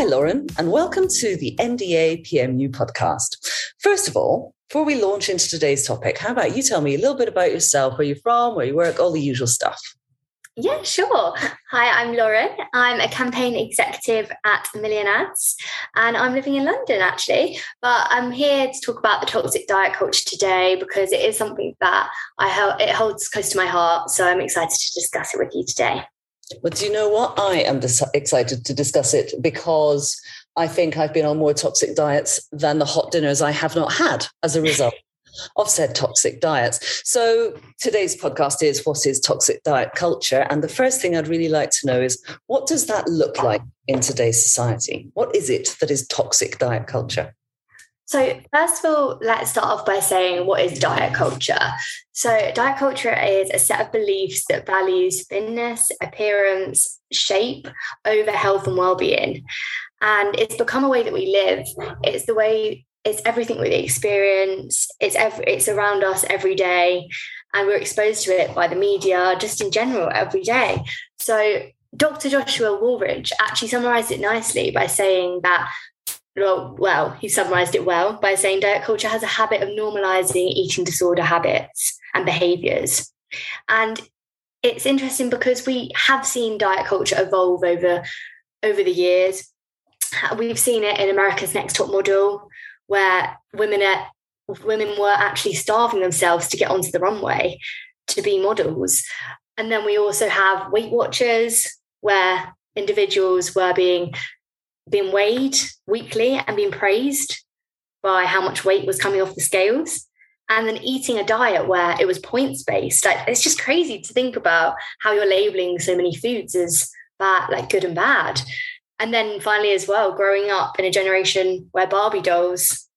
Hi, Lauren, and welcome to the NDA PMU podcast. First of all, before we launch into today's topic, how about you tell me a little bit about yourself, where you're from, where you work, all the usual stuff? Yeah, sure. Hi, I'm Lauren. I'm a campaign executive at Million Ads, and I'm living in London actually. But I'm here to talk about the toxic diet culture today because it is something that I it holds close to my heart. So I'm excited to discuss it with you today. Well, do you know what? I am dis- excited to discuss it because I think I've been on more toxic diets than the hot dinners I have not had as a result. of said toxic diets. So today's podcast is what is toxic diet culture? And the first thing I'd really like to know is what does that look like in today's society? What is it that is toxic diet culture? So, first of all, let's start off by saying what is diet culture? So, diet culture is a set of beliefs that values thinness, appearance, shape over health and well being. And it's become a way that we live. It's the way, it's everything we experience, it's, every, it's around us every day. And we're exposed to it by the media, just in general, every day. So, Dr. Joshua Wolrich actually summarized it nicely by saying that well, he summarized it well by saying diet culture has a habit of normalizing eating disorder habits and behaviors. And it's interesting because we have seen diet culture evolve over over the years. We've seen it in America's Next Top Model, where women are, women were actually starving themselves to get onto the runway to be models. And then we also have Weight Watchers, where individuals were being being weighed weekly and being praised by how much weight was coming off the scales. And then eating a diet where it was points based like it's just crazy to think about how you're labeling so many foods as bad like good and bad. And then finally as well growing up in a generation where barbie dolls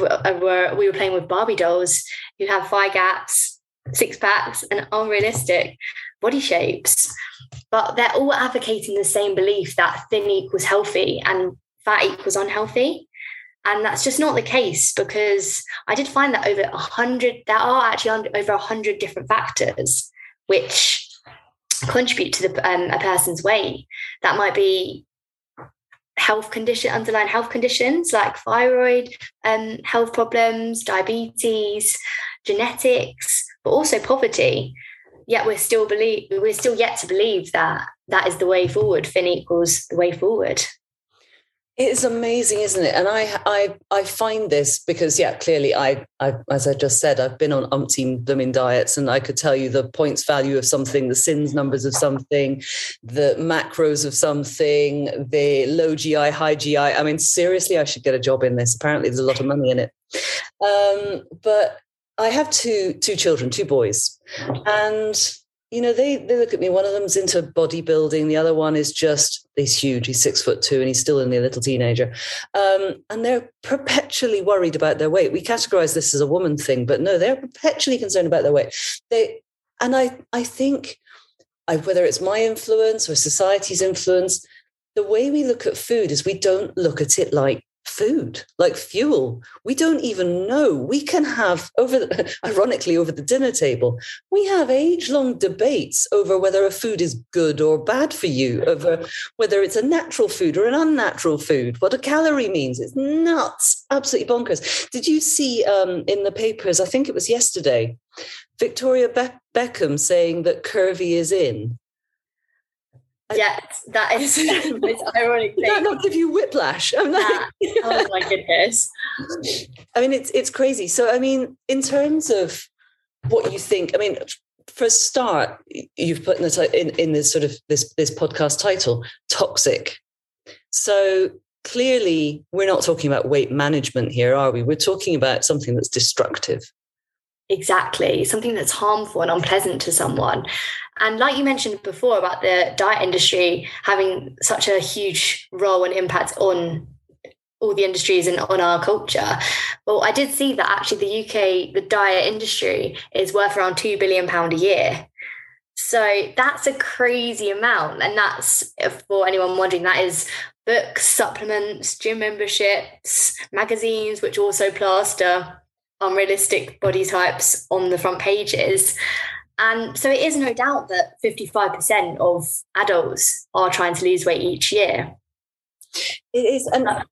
uh, were we were playing with barbie dolls who have thigh gaps six packs and unrealistic body shapes but they're all advocating the same belief that thin equals healthy and fat equals unhealthy. And that's just not the case because I did find that over a hundred, there are actually over a hundred different factors which contribute to the, um, a person's weight. That might be health condition, underlying health conditions like thyroid um, health problems, diabetes, genetics, but also poverty yet we're still believe we're still yet to believe that that is the way forward. Thin equals the way forward. It is amazing, isn't it? And I, I, I find this because, yeah, clearly, I, I, as I just said, I've been on umpteen blooming diets, and I could tell you the points value of something, the sins numbers of something, the macros of something, the low GI, high GI. I mean, seriously, I should get a job in this. Apparently, there's a lot of money in it. Um, but I have two two children, two boys, and you know they they look at me. One of them's into bodybuilding. The other one is just he's huge. He's six foot two, and he's still only a little teenager. Um, and they're perpetually worried about their weight. We categorize this as a woman thing, but no, they're perpetually concerned about their weight. They and I I think I, whether it's my influence or society's influence, the way we look at food is we don't look at it like food like fuel. We don't even know. We can have over ironically over the dinner table we have age-long debates over whether a food is good or bad for you over whether it's a natural food or an unnatural food what a calorie means. It's nuts. Absolutely bonkers. Did you see um, in the papers i think it was yesterday victoria Be- beckham saying that curvy is in Yes, that is it's ironic. That not give you whiplash? I'm like, oh my goodness. I mean, it's it's crazy. So, I mean, in terms of what you think, I mean, for a start, you've put in the in, in this sort of this this podcast title, toxic. So clearly, we're not talking about weight management here, are we? We're talking about something that's destructive. Exactly, something that's harmful and unpleasant to someone. And like you mentioned before about the diet industry having such a huge role and impact on all the industries and on our culture. Well, I did see that actually the UK, the diet industry is worth around two billion pound a year. So that's a crazy amount. And that's for anyone wondering, that is books, supplements, gym memberships, magazines, which also plaster unrealistic body types on the front pages. And so it is no doubt that 55% of adults are trying to lose weight each year. It is, and uh,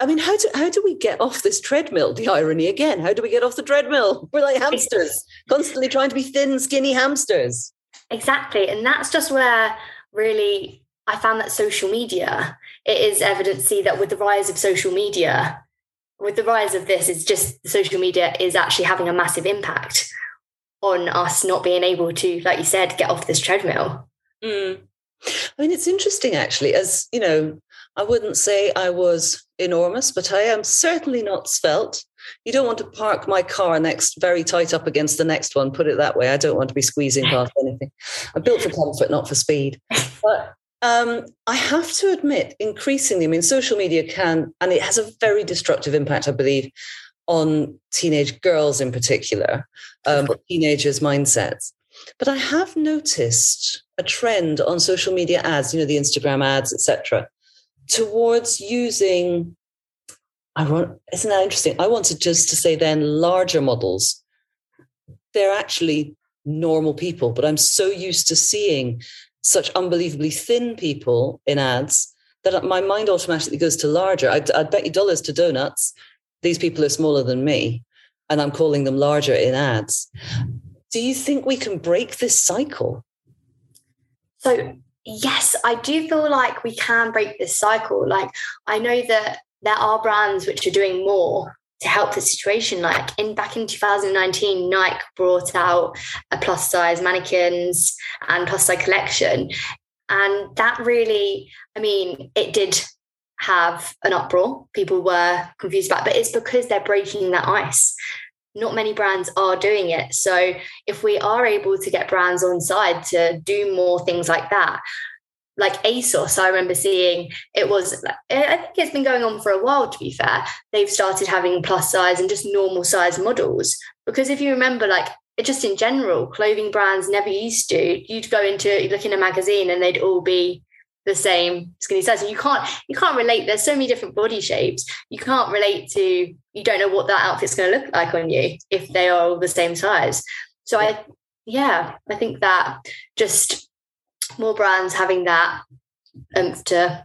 I mean, how do how do we get off this treadmill? The irony again. How do we get off the treadmill? We're like hamsters, constantly trying to be thin, skinny hamsters. Exactly, and that's just where really I found that social media. It is evident to see that with the rise of social media, with the rise of this, it's just social media is actually having a massive impact on us not being able to, like you said, get off this treadmill. Mm. I mean, it's interesting actually, as you know, I wouldn't say I was enormous, but I am certainly not svelte. You don't want to park my car next, very tight up against the next one, put it that way. I don't want to be squeezing past anything. I'm built for comfort, not for speed. But um, I have to admit, increasingly, I mean, social media can, and it has a very destructive impact, I believe, on teenage girls in particular, um, teenagers' mindsets. But I have noticed a trend on social media ads, you know, the Instagram ads, etc., towards using. I want, isn't that interesting? I wanted just to say then larger models. They're actually normal people, but I'm so used to seeing such unbelievably thin people in ads that my mind automatically goes to larger. I'd, I'd bet you dollars to donuts. These people are smaller than me, and I'm calling them larger in ads. Do you think we can break this cycle? So, yes, I do feel like we can break this cycle. Like, I know that there are brands which are doing more to help the situation. Like in back in 2019, Nike brought out a plus size mannequins and plus size collection. And that really, I mean, it did have an uproar. People were confused about, it, but it's because they're breaking that ice. Not many brands are doing it. So if we are able to get brands on side to do more things like that, like ASOS, I remember seeing it was, I think it's been going on for a while, to be fair. They've started having plus size and just normal size models. Because if you remember, like, just in general, clothing brands never used to. You'd go into, look in a magazine and they'd all be the same skinny size. And you can't, you can't relate. There's so many different body shapes. You can't relate to, you don't know what that outfit's going to look like on you if they are all the same size. So I, yeah, I think that just more brands having that oomph to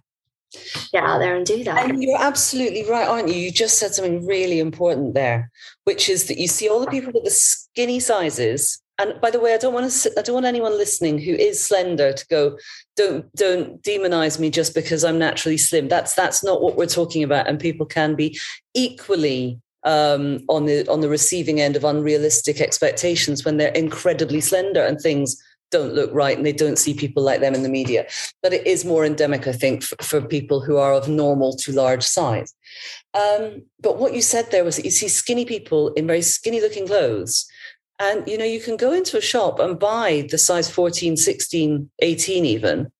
get out there and do that. And you're absolutely right, aren't you? You just said something really important there, which is that you see all the people with the skinny sizes. And by the way, I don't want to. I don't want anyone listening who is slender to go. Don't don't demonize me just because I'm naturally slim. That's that's not what we're talking about. And people can be equally um, on the on the receiving end of unrealistic expectations when they're incredibly slender and things don't look right and they don't see people like them in the media. But it is more endemic, I think, for, for people who are of normal to large size. Um, but what you said there was that you see skinny people in very skinny looking clothes. And, you know, you can go into a shop and buy the size 14, 16, 18 even.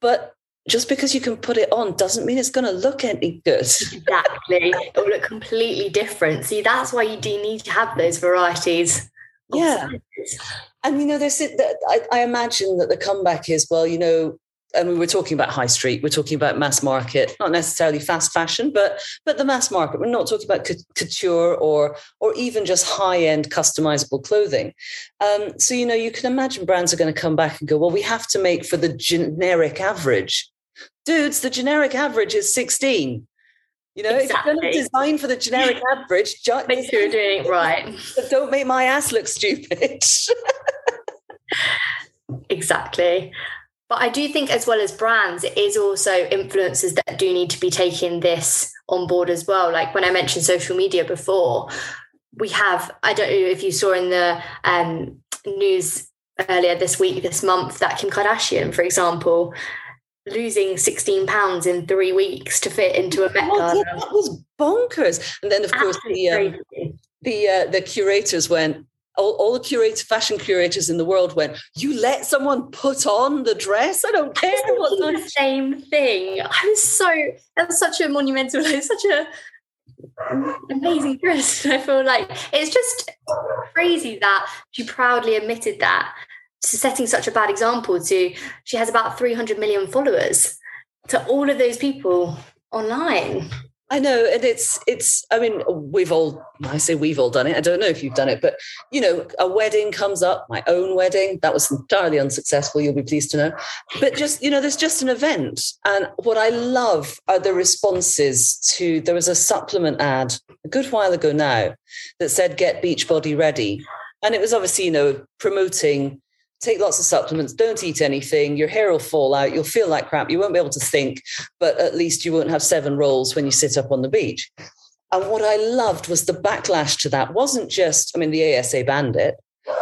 But just because you can put it on doesn't mean it's going to look any good. exactly. It will look completely different. See, that's why you do need to have those varieties. Yeah. Sizes. And you know, there's I, I imagine that the comeback is well, you know, and we were talking about high street we're talking about mass market not necessarily fast fashion but but the mass market we're not talking about couture or or even just high end customizable clothing um, so you know you can imagine brands are going to come back and go well we have to make for the generic average dudes the generic average is 16 you know, exactly. if you're going to design for the generic average, just make sure you're doing it right. Don't make my ass look stupid. exactly. But I do think, as well as brands, it is also influencers that do need to be taking this on board as well. Like when I mentioned social media before, we have, I don't know if you saw in the um, news earlier this week, this month, that Kim Kardashian, for example, losing 16 pounds in three weeks to fit into a Met oh, yeah, that was bonkers. And then, of course, the um, the uh, the curators went. All, all the curators, fashion curators in the world went. You let someone put on the dress? I don't care. I what the same thing. I was so that was such a monumental, like, such a amazing dress. I feel like it's just crazy that she proudly admitted that to setting such a bad example to she has about 300 million followers to all of those people online I know, and it's it's. I mean, we've all. I say we've all done it. I don't know if you've done it, but you know, a wedding comes up. My own wedding that was entirely unsuccessful. You'll be pleased to know. But just you know, there's just an event, and what I love are the responses to. There was a supplement ad a good while ago now that said "Get Beachbody ready," and it was obviously you know promoting take lots of supplements, don't eat anything, your hair will fall out, you'll feel like crap, you won't be able to think, but at least you won't have seven rolls when you sit up on the beach. And what I loved was the backlash to that wasn't just, I mean, the ASA banned it.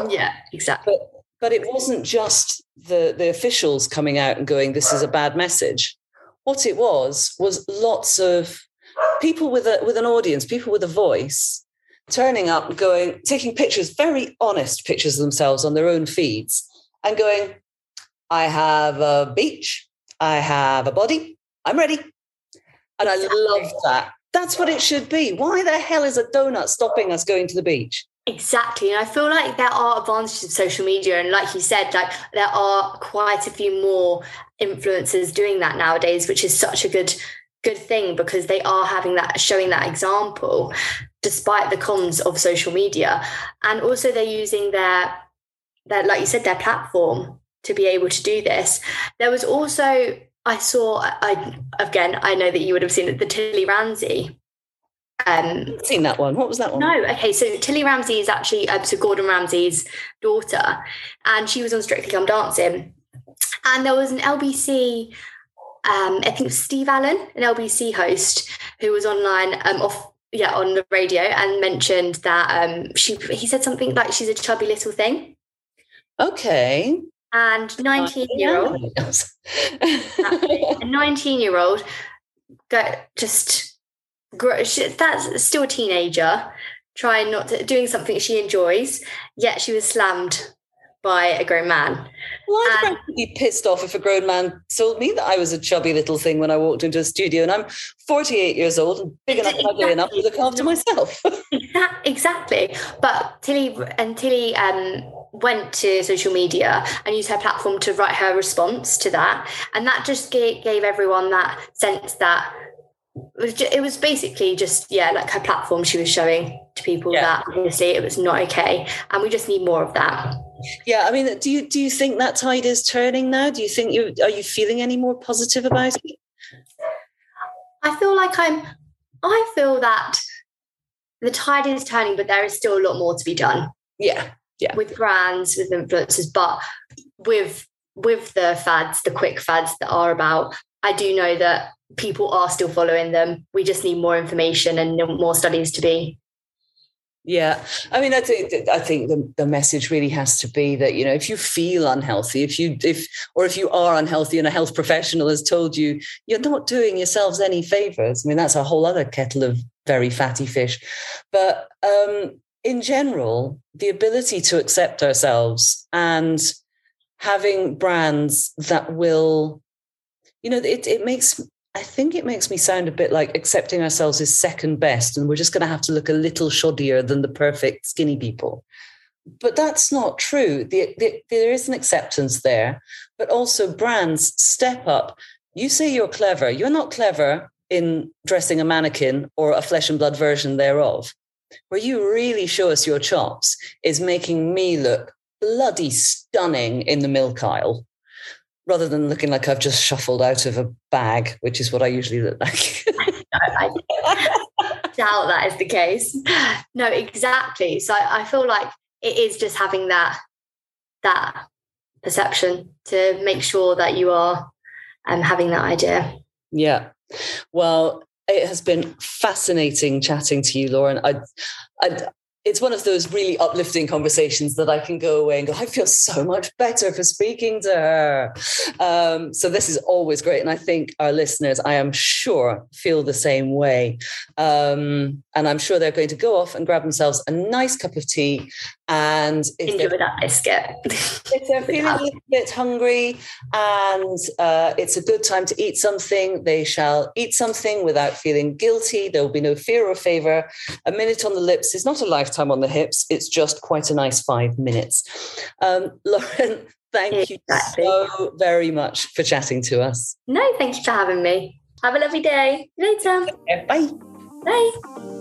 Yeah, exactly. But, but it wasn't just the, the officials coming out and going, this is a bad message. What it was, was lots of people with a with an audience, people with a voice turning up going, taking pictures, very honest pictures of themselves on their own feeds, and going, I have a beach, I have a body, I'm ready. And I love that. That's what it should be. Why the hell is a donut stopping us going to the beach? Exactly. And I feel like there are advantages of social media. And like you said, like there are quite a few more influencers doing that nowadays, which is such a good good thing because they are having that showing that example despite the cons of social media. And also they're using their their like you said their platform to be able to do this. There was also i saw i again i know that you would have seen it the tilly ramsay um seen that one. What was that one? No okay so tilly ramsay is actually uh, so gordon ramsay's daughter and she was on strictly come dancing. And there was an lbc um, I think it was Steve Allen, an LBC host, who was online um, off yeah on the radio and mentioned that um, she he said something like she's a chubby little thing. Okay. And 19 year old, a 19 year old, got just that's still a teenager trying not to doing something she enjoys, yet she was slammed by a grown man. Well, I'd be pissed off if a grown man told me that I was a chubby little thing when I walked into a studio, and I'm 48 years old and big enough, exactly. enough to look after myself. exactly. But Tilly and Tilly um, went to social media and used her platform to write her response to that, and that just gave, gave everyone that sense that it was basically just yeah like her platform she was showing to people yeah. that obviously it was not okay and we just need more of that yeah i mean do you do you think that tide is turning now do you think you are you feeling any more positive about it i feel like i'm i feel that the tide is turning but there is still a lot more to be done yeah yeah with brands with influencers but with with the fads the quick fads that are about i do know that people are still following them. We just need more information and more studies to be. Yeah, I mean, I think I think the, the message really has to be that you know if you feel unhealthy, if you if or if you are unhealthy and a health professional has told you you're not doing yourselves any favors. I mean, that's a whole other kettle of very fatty fish. But um, in general, the ability to accept ourselves and having brands that will, you know, it it makes I think it makes me sound a bit like accepting ourselves as second best, and we're just going to have to look a little shoddier than the perfect skinny people. But that's not true. The, the, there is an acceptance there, but also brands step up. You say you're clever. You're not clever in dressing a mannequin or a flesh and blood version thereof. Where you really show us your chops is making me look bloody stunning in the milk aisle rather than looking like I've just shuffled out of a bag, which is what I usually look like. I doubt that is the case. No, exactly. So I feel like it is just having that that perception to make sure that you are um, having that idea. Yeah. Well, it has been fascinating chatting to you, Lauren. I, I, it's one of those really uplifting conversations that I can go away and go, I feel so much better for speaking to her. Um, so this is always great. And I think our listeners, I am sure, feel the same way. Um, and I'm sure they're going to go off and grab themselves a nice cup of tea. And enjoy that biscuit. if they're feeling a little bit hungry and uh, it's a good time to eat something, they shall eat something without feeling guilty. There will be no fear or favor. A minute on the lips is not a lifetime on the hips. It's just quite a nice five minutes. Um, Lauren, thank exactly. you so very much for chatting to us. No, thank you for having me. Have a lovely day. Later. Bye. Bye.